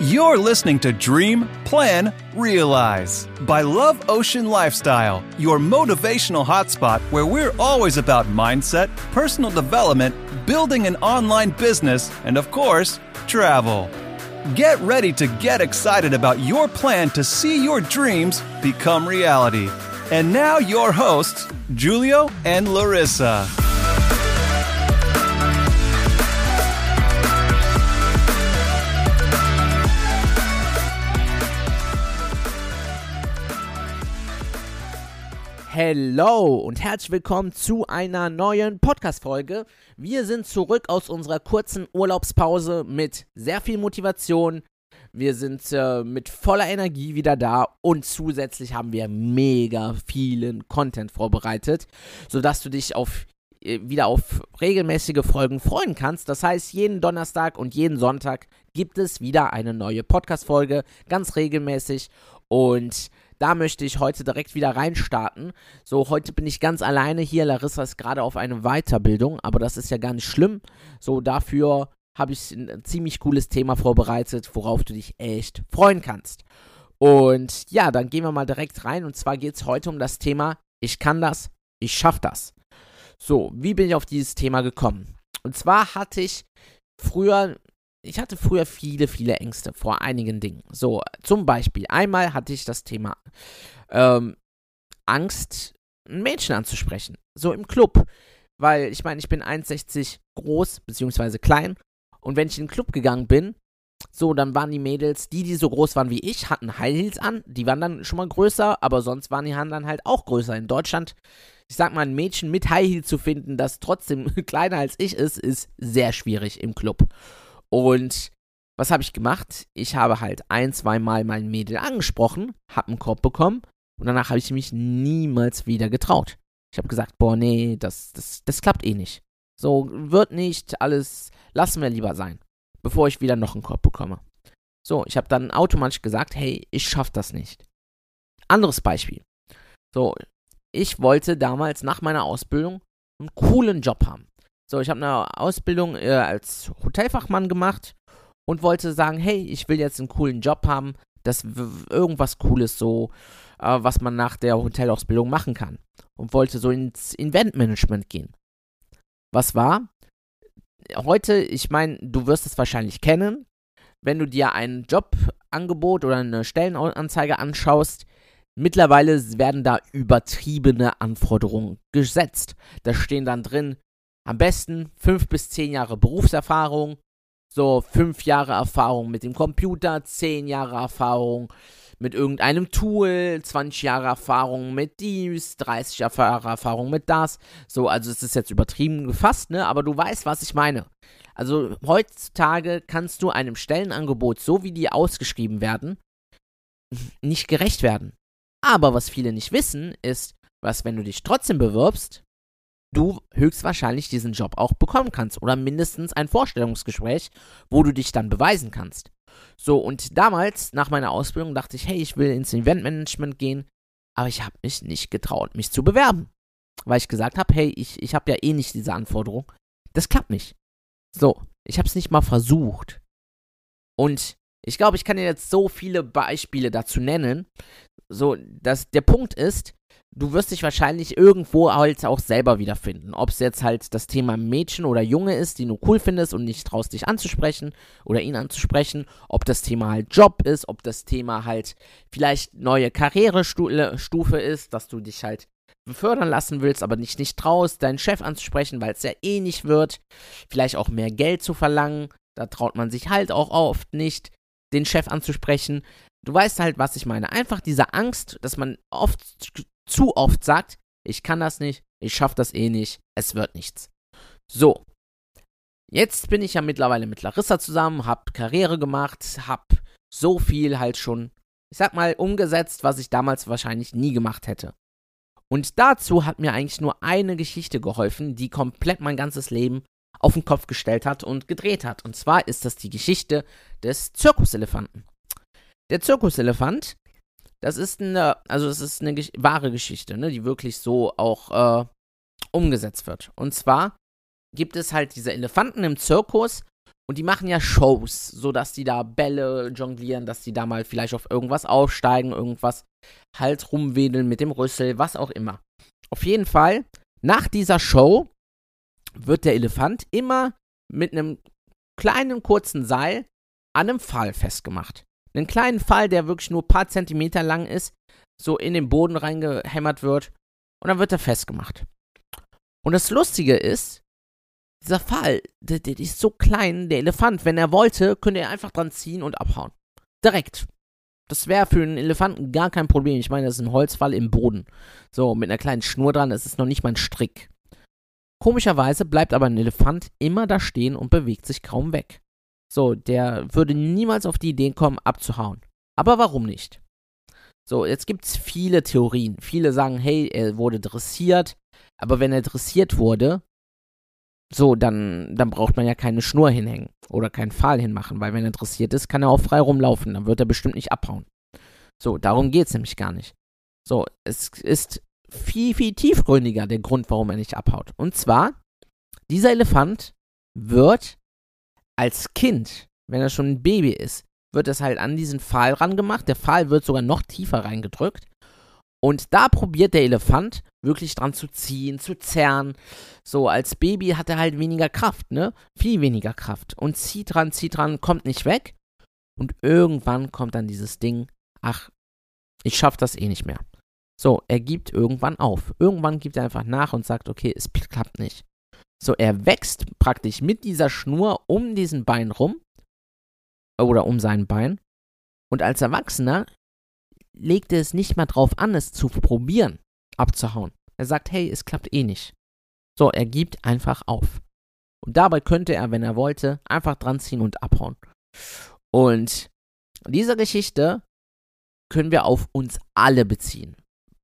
You're listening to Dream, Plan, Realize by Love Ocean Lifestyle, your motivational hotspot where we're always about mindset, personal development, building an online business, and of course, travel. Get ready to get excited about your plan to see your dreams become reality. And now, your hosts, Julio and Larissa. Hello und herzlich willkommen zu einer neuen Podcast-Folge. Wir sind zurück aus unserer kurzen Urlaubspause mit sehr viel Motivation. Wir sind äh, mit voller Energie wieder da und zusätzlich haben wir mega vielen Content vorbereitet, sodass du dich auf äh, wieder auf regelmäßige Folgen freuen kannst. Das heißt, jeden Donnerstag und jeden Sonntag gibt es wieder eine neue Podcast-Folge, ganz regelmäßig. Und da möchte ich heute direkt wieder reinstarten. So, heute bin ich ganz alleine hier. Larissa ist gerade auf eine Weiterbildung, aber das ist ja gar nicht schlimm. So, dafür habe ich ein ziemlich cooles Thema vorbereitet, worauf du dich echt freuen kannst. Und ja, dann gehen wir mal direkt rein. Und zwar geht es heute um das Thema Ich kann das, ich schaff das. So, wie bin ich auf dieses Thema gekommen? Und zwar hatte ich früher ich hatte früher viele, viele Ängste vor einigen Dingen. So, zum Beispiel, einmal hatte ich das Thema ähm, Angst, ein Mädchen anzusprechen. So im Club. Weil ich meine, ich bin 1,60 groß, beziehungsweise klein. Und wenn ich in den Club gegangen bin, so, dann waren die Mädels, die, die so groß waren wie ich, hatten High Heels an. Die waren dann schon mal größer, aber sonst waren die Hand dann halt auch größer. In Deutschland, ich sag mal, ein Mädchen mit High Heels zu finden, das trotzdem kleiner als ich ist, ist sehr schwierig im Club. Und was habe ich gemacht? Ich habe halt ein, zwei Mal mein Mädel angesprochen, habe einen Korb bekommen und danach habe ich mich niemals wieder getraut. Ich habe gesagt, boah, nee, das, das, das klappt eh nicht. So, wird nicht, alles, lassen wir lieber sein, bevor ich wieder noch einen Korb bekomme. So, ich habe dann automatisch gesagt, hey, ich schaff das nicht. Anderes Beispiel. So, ich wollte damals nach meiner Ausbildung einen coolen Job haben. So, ich habe eine Ausbildung äh, als Hotelfachmann gemacht und wollte sagen, hey, ich will jetzt einen coolen Job haben, das irgendwas Cooles so, äh, was man nach der Hotelausbildung machen kann. Und wollte so ins Eventmanagement gehen. Was war? Heute, ich meine, du wirst es wahrscheinlich kennen, wenn du dir ein Jobangebot oder eine Stellenanzeige anschaust, mittlerweile werden da übertriebene Anforderungen gesetzt. Da stehen dann drin, am besten fünf bis zehn Jahre Berufserfahrung, so fünf Jahre Erfahrung mit dem Computer, zehn Jahre Erfahrung mit irgendeinem Tool, 20 Jahre Erfahrung mit dies, 30 Jahre Erfahrung mit das. So, also es ist jetzt übertrieben gefasst, ne? Aber du weißt, was ich meine. Also heutzutage kannst du einem Stellenangebot, so wie die ausgeschrieben werden, nicht gerecht werden. Aber was viele nicht wissen, ist, was, wenn du dich trotzdem bewirbst, du höchstwahrscheinlich diesen Job auch bekommen kannst oder mindestens ein Vorstellungsgespräch, wo du dich dann beweisen kannst. So, und damals, nach meiner Ausbildung, dachte ich, hey, ich will ins Eventmanagement gehen, aber ich habe mich nicht getraut, mich zu bewerben. Weil ich gesagt habe, hey, ich, ich habe ja eh nicht diese Anforderung. Das klappt nicht. So, ich habe es nicht mal versucht. Und ich glaube, ich kann dir jetzt so viele Beispiele dazu nennen. So, dass der Punkt ist, du wirst dich wahrscheinlich irgendwo halt auch selber wiederfinden. Ob es jetzt halt das Thema Mädchen oder Junge ist, die du cool findest und nicht traust, dich anzusprechen oder ihn anzusprechen. Ob das Thema halt Job ist, ob das Thema halt vielleicht neue Karrierestufe ist, dass du dich halt befördern lassen willst, aber dich nicht traust, deinen Chef anzusprechen, weil es ja eh nicht wird. Vielleicht auch mehr Geld zu verlangen. Da traut man sich halt auch oft nicht, den Chef anzusprechen. Du weißt halt, was ich meine. Einfach diese Angst, dass man oft zu oft sagt, ich kann das nicht, ich schaff das eh nicht, es wird nichts. So. Jetzt bin ich ja mittlerweile mit Larissa zusammen, hab Karriere gemacht, hab so viel halt schon, ich sag mal, umgesetzt, was ich damals wahrscheinlich nie gemacht hätte. Und dazu hat mir eigentlich nur eine Geschichte geholfen, die komplett mein ganzes Leben auf den Kopf gestellt hat und gedreht hat. Und zwar ist das die Geschichte des Zirkuselefanten. Der Zirkuselefant das ist eine, also es ist eine Gesch wahre Geschichte, ne, die wirklich so auch äh, umgesetzt wird. Und zwar gibt es halt diese Elefanten im Zirkus Und die machen ja Shows, sodass die da Bälle jonglieren, dass die da mal vielleicht auf irgendwas aufsteigen, irgendwas halt rumwedeln mit dem Rüssel, was auch immer. Auf jeden Fall, nach dieser Show wird der Elefant immer mit einem kleinen kurzen Seil an einem Pfahl festgemacht. Einen kleinen Pfahl, der wirklich nur ein paar Zentimeter lang ist, so in den Boden reingehämmert wird und dann wird er festgemacht. Und das Lustige ist, dieser Pfahl, der, der ist so klein, der Elefant, wenn er wollte, könnte er einfach dran ziehen und abhauen. Direkt. Das wäre für einen Elefanten gar kein Problem. Ich meine, das ist ein Holzfall im Boden. So, mit einer kleinen Schnur dran, das ist noch nicht mal ein Strick. Komischerweise bleibt aber ein Elefant immer da stehen und bewegt sich kaum weg. So, der würde niemals auf die Idee kommen, abzuhauen. Aber warum nicht? So, jetzt gibt es viele Theorien. Viele sagen, hey, er wurde dressiert. Aber wenn er dressiert wurde, so, dann, dann braucht man ja keine Schnur hinhängen oder keinen Pfahl hinmachen, weil wenn er dressiert ist, kann er auch frei rumlaufen, dann wird er bestimmt nicht abhauen. So, darum geht es nämlich gar nicht. So, es ist viel, viel tiefgründiger der Grund, warum er nicht abhaut. Und zwar, dieser Elefant wird als Kind, wenn er schon ein Baby ist, wird es halt an diesen Pfahl rangemacht. Der Pfahl wird sogar noch tiefer reingedrückt. Und da probiert der Elefant wirklich dran zu ziehen, zu zerren. So, als Baby hat er halt weniger Kraft, ne? Viel weniger Kraft. Und zieht dran, zieht dran, kommt nicht weg. Und irgendwann kommt dann dieses Ding, ach, ich schaff das eh nicht mehr. So, er gibt irgendwann auf. Irgendwann gibt er einfach nach und sagt, okay, es klappt nicht. So, er wächst praktisch mit dieser Schnur um diesen Bein rum. Oder um sein Bein. Und als Erwachsener legt er es nicht mal drauf an, es zu probieren, abzuhauen. Er sagt, hey, es klappt eh nicht. So, er gibt einfach auf. Und dabei könnte er, wenn er wollte, einfach dran ziehen und abhauen. Und diese Geschichte können wir auf uns alle beziehen.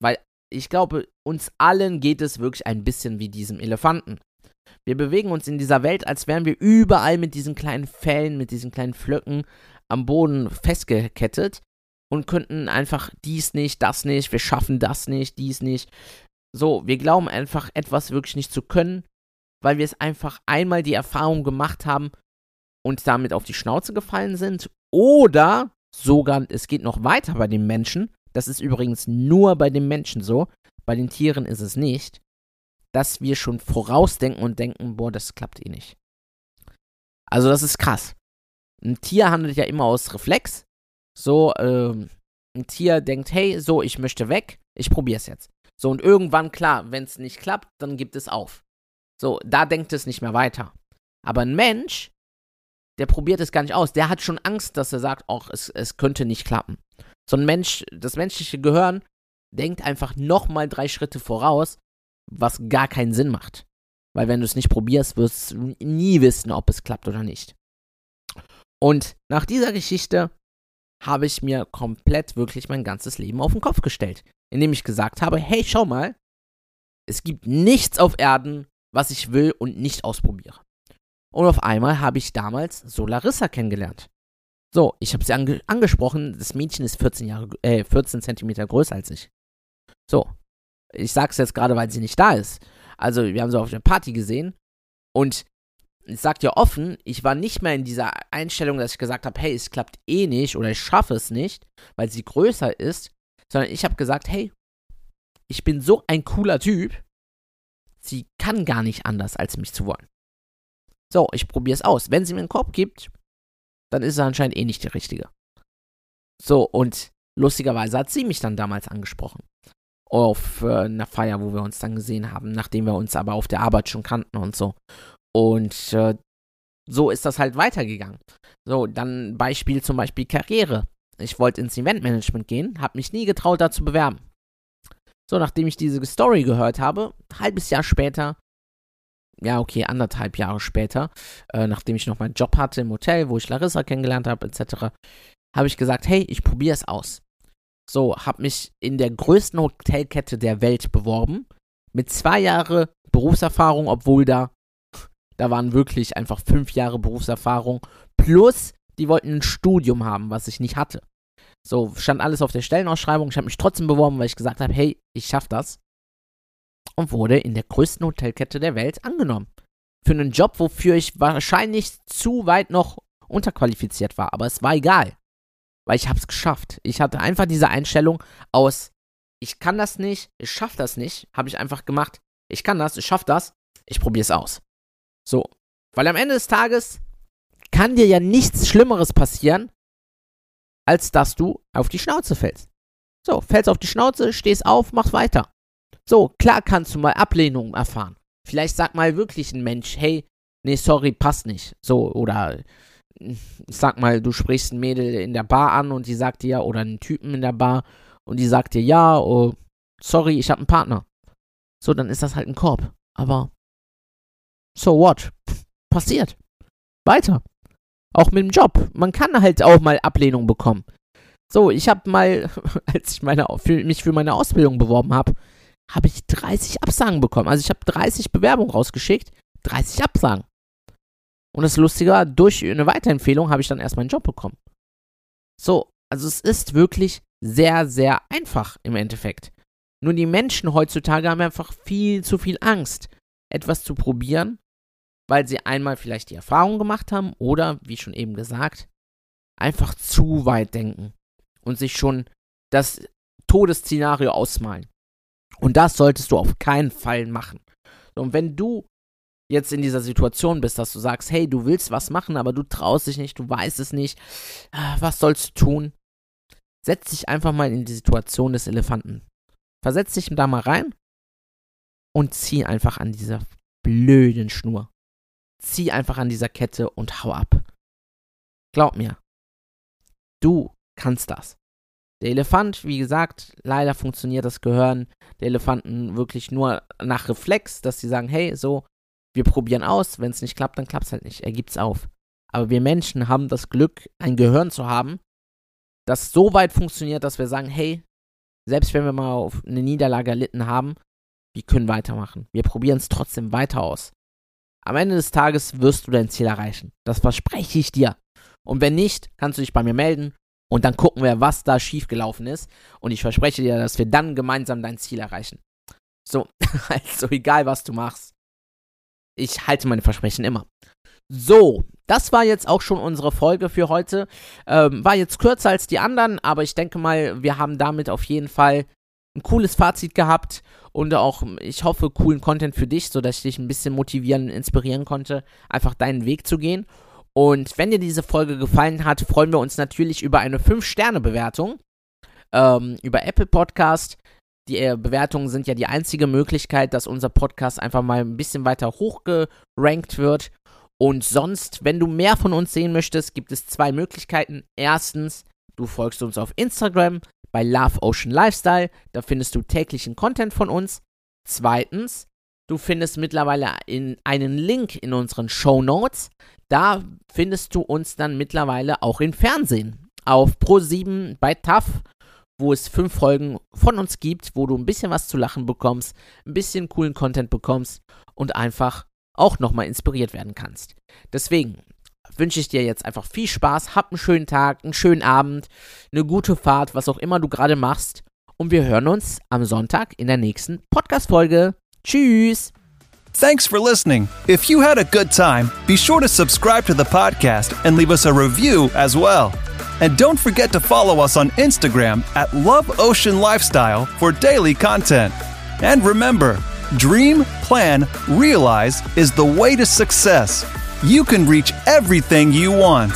Weil ich glaube, uns allen geht es wirklich ein bisschen wie diesem Elefanten. Wir bewegen uns in dieser Welt, als wären wir überall mit diesen kleinen Fellen, mit diesen kleinen Flöcken am Boden festgekettet und könnten einfach dies nicht, das nicht, wir schaffen das nicht, dies nicht. So, wir glauben einfach etwas wirklich nicht zu können, weil wir es einfach einmal die Erfahrung gemacht haben und damit auf die Schnauze gefallen sind. Oder sogar, es geht noch weiter bei den Menschen, das ist übrigens nur bei den Menschen so, bei den Tieren ist es nicht, dass wir schon vorausdenken und denken, boah, das klappt eh nicht. Also das ist krass. Ein Tier handelt ja immer aus Reflex. So, ähm, ein Tier denkt, hey, so, ich möchte weg, ich probiere es jetzt. So, und irgendwann, klar, wenn es nicht klappt, dann gibt es auf. So, da denkt es nicht mehr weiter. Aber ein Mensch, der probiert es gar nicht aus. Der hat schon Angst, dass er sagt, ach, es, es könnte nicht klappen. So ein Mensch, das menschliche Gehirn denkt einfach nochmal drei Schritte voraus, was gar keinen Sinn macht. Weil wenn du es nicht probierst, wirst du nie wissen, ob es klappt oder nicht. Und nach dieser Geschichte habe ich mir komplett wirklich mein ganzes Leben auf den Kopf gestellt. Indem ich gesagt habe, hey, schau mal, es gibt nichts auf Erden, was ich will und nicht ausprobiere. Und auf einmal habe ich damals so Larissa kennengelernt. So, ich habe sie ange angesprochen, das Mädchen ist 14 Jahre, äh, 14 Zentimeter größer als ich. So, ich sag's jetzt gerade, weil sie nicht da ist. Also, wir haben sie auf der Party gesehen und ich sag dir offen, ich war nicht mehr in dieser Einstellung, dass ich gesagt habe, hey, es klappt eh nicht oder ich schaffe es nicht, weil sie größer ist, sondern ich habe gesagt, hey, ich bin so ein cooler Typ, sie kann gar nicht anders, als mich zu wollen. So, ich probiere es aus. Wenn sie mir einen Korb gibt, dann ist er anscheinend eh nicht der Richtige. So, und lustigerweise hat sie mich dann damals angesprochen. Auf äh, einer Feier, wo wir uns dann gesehen haben, nachdem wir uns aber auf der Arbeit schon kannten und so. Und äh, so ist das halt weitergegangen. So, dann Beispiel zum Beispiel Karriere. Ich wollte ins Eventmanagement gehen, habe mich nie getraut, da zu bewerben. So, nachdem ich diese Story gehört habe, halbes Jahr später ja, okay, anderthalb Jahre später, äh, nachdem ich noch meinen Job hatte im Hotel, wo ich Larissa kennengelernt habe, etc., habe ich gesagt, hey, ich probiere es aus. So, habe mich in der größten Hotelkette der Welt beworben, mit zwei Jahren Berufserfahrung, obwohl da, da waren wirklich einfach fünf Jahre Berufserfahrung, plus die wollten ein Studium haben, was ich nicht hatte. So, stand alles auf der Stellenausschreibung, ich habe mich trotzdem beworben, weil ich gesagt habe, hey, ich schaffe das und wurde in der größten Hotelkette der Welt angenommen. für einen Job, wofür ich wahrscheinlich zu weit noch unterqualifiziert war. Aber es war egal, weil ich habe es geschafft. Ich hatte einfach diese Einstellung aus, ich kann das nicht, ich schaffe das nicht, habe ich einfach gemacht. Ich kann das, ich schaffe das, ich probiere es aus. So, weil am Ende des Tages kann dir ja nichts Schlimmeres passieren, als dass du auf die Schnauze fällst. So, fällst auf die Schnauze, stehst auf, machst weiter. So, klar kannst du mal Ablehnung erfahren. Vielleicht sagt mal wirklich ein Mensch, hey, nee, sorry, passt nicht. So, oder sag mal, du sprichst ein Mädel in der Bar an und die sagt dir, oder einen Typen in der Bar und die sagt dir, ja, oh, sorry, ich habe einen Partner. So, dann ist das halt ein Korb. Aber so what? Passiert. Weiter. Auch mit dem Job. Man kann halt auch mal Ablehnung bekommen. So, ich habe mal, als ich meine, für, mich für meine Ausbildung beworben habe, habe ich 30 Absagen bekommen. Also ich habe 30 Bewerbungen rausgeschickt, 30 Absagen. Und das Lustige war, durch eine Weiterempfehlung habe ich dann erst meinen Job bekommen. So, also es ist wirklich sehr, sehr einfach im Endeffekt. Nur die Menschen heutzutage haben einfach viel zu viel Angst, etwas zu probieren, weil sie einmal vielleicht die Erfahrung gemacht haben oder, wie schon eben gesagt, einfach zu weit denken und sich schon das Todesszenario ausmalen. Und das solltest du auf keinen Fall machen. Und wenn du jetzt in dieser Situation bist, dass du sagst, hey, du willst was machen, aber du traust dich nicht, du weißt es nicht, ah, was sollst du tun? Setz dich einfach mal in die Situation des Elefanten. Versetz dich da mal rein und zieh einfach an dieser blöden Schnur. Zieh einfach an dieser Kette und hau ab. Glaub mir, du kannst das. Der Elefant, wie gesagt, leider funktioniert das Gehirn der Elefanten wirklich nur nach Reflex, dass sie sagen, hey, so, wir probieren aus, wenn es nicht klappt, dann klappt es halt nicht, er gibt's auf. Aber wir Menschen haben das Glück, ein Gehirn zu haben, das so weit funktioniert, dass wir sagen, hey, selbst wenn wir mal auf eine Niederlage erlitten haben, wir können weitermachen. Wir probieren es trotzdem weiter aus. Am Ende des Tages wirst du dein Ziel erreichen. Das verspreche ich dir. Und wenn nicht, kannst du dich bei mir melden und dann gucken wir, was da schiefgelaufen ist. Und ich verspreche dir, dass wir dann gemeinsam dein Ziel erreichen. So, also egal was du machst. Ich halte meine Versprechen immer. So, das war jetzt auch schon unsere Folge für heute. Ähm, war jetzt kürzer als die anderen, aber ich denke mal, wir haben damit auf jeden Fall ein cooles Fazit gehabt und auch, ich hoffe, coolen Content für dich, sodass ich dich ein bisschen motivieren, inspirieren konnte, einfach deinen Weg zu gehen. Und wenn dir diese Folge gefallen hat, freuen wir uns natürlich über eine 5-Sterne-Bewertung ähm, über Apple Podcast. Die äh, Bewertungen sind ja die einzige Möglichkeit, dass unser Podcast einfach mal ein bisschen weiter hochgerankt wird. Und sonst, wenn du mehr von uns sehen möchtest, gibt es zwei Möglichkeiten. Erstens, du folgst uns auf Instagram bei Love Ocean Lifestyle. Da findest du täglichen Content von uns. Zweitens, du findest mittlerweile in einen Link in unseren Show Notes. Da findest du uns dann mittlerweile auch im Fernsehen. Auf Pro7 bei TAF, wo es fünf Folgen von uns gibt, wo du ein bisschen was zu lachen bekommst, ein bisschen coolen Content bekommst und einfach auch nochmal inspiriert werden kannst. Deswegen wünsche ich dir jetzt einfach viel Spaß, hab einen schönen Tag, einen schönen Abend, eine gute Fahrt, was auch immer du gerade machst. Und wir hören uns am Sonntag in der nächsten Podcast-Folge. Tschüss! Thanks for listening. If you had a good time, be sure to subscribe to the podcast and leave us a review as well. And don't forget to follow us on Instagram at Love Ocean Lifestyle for daily content. And remember, dream, plan, realize is the way to success. You can reach everything you want.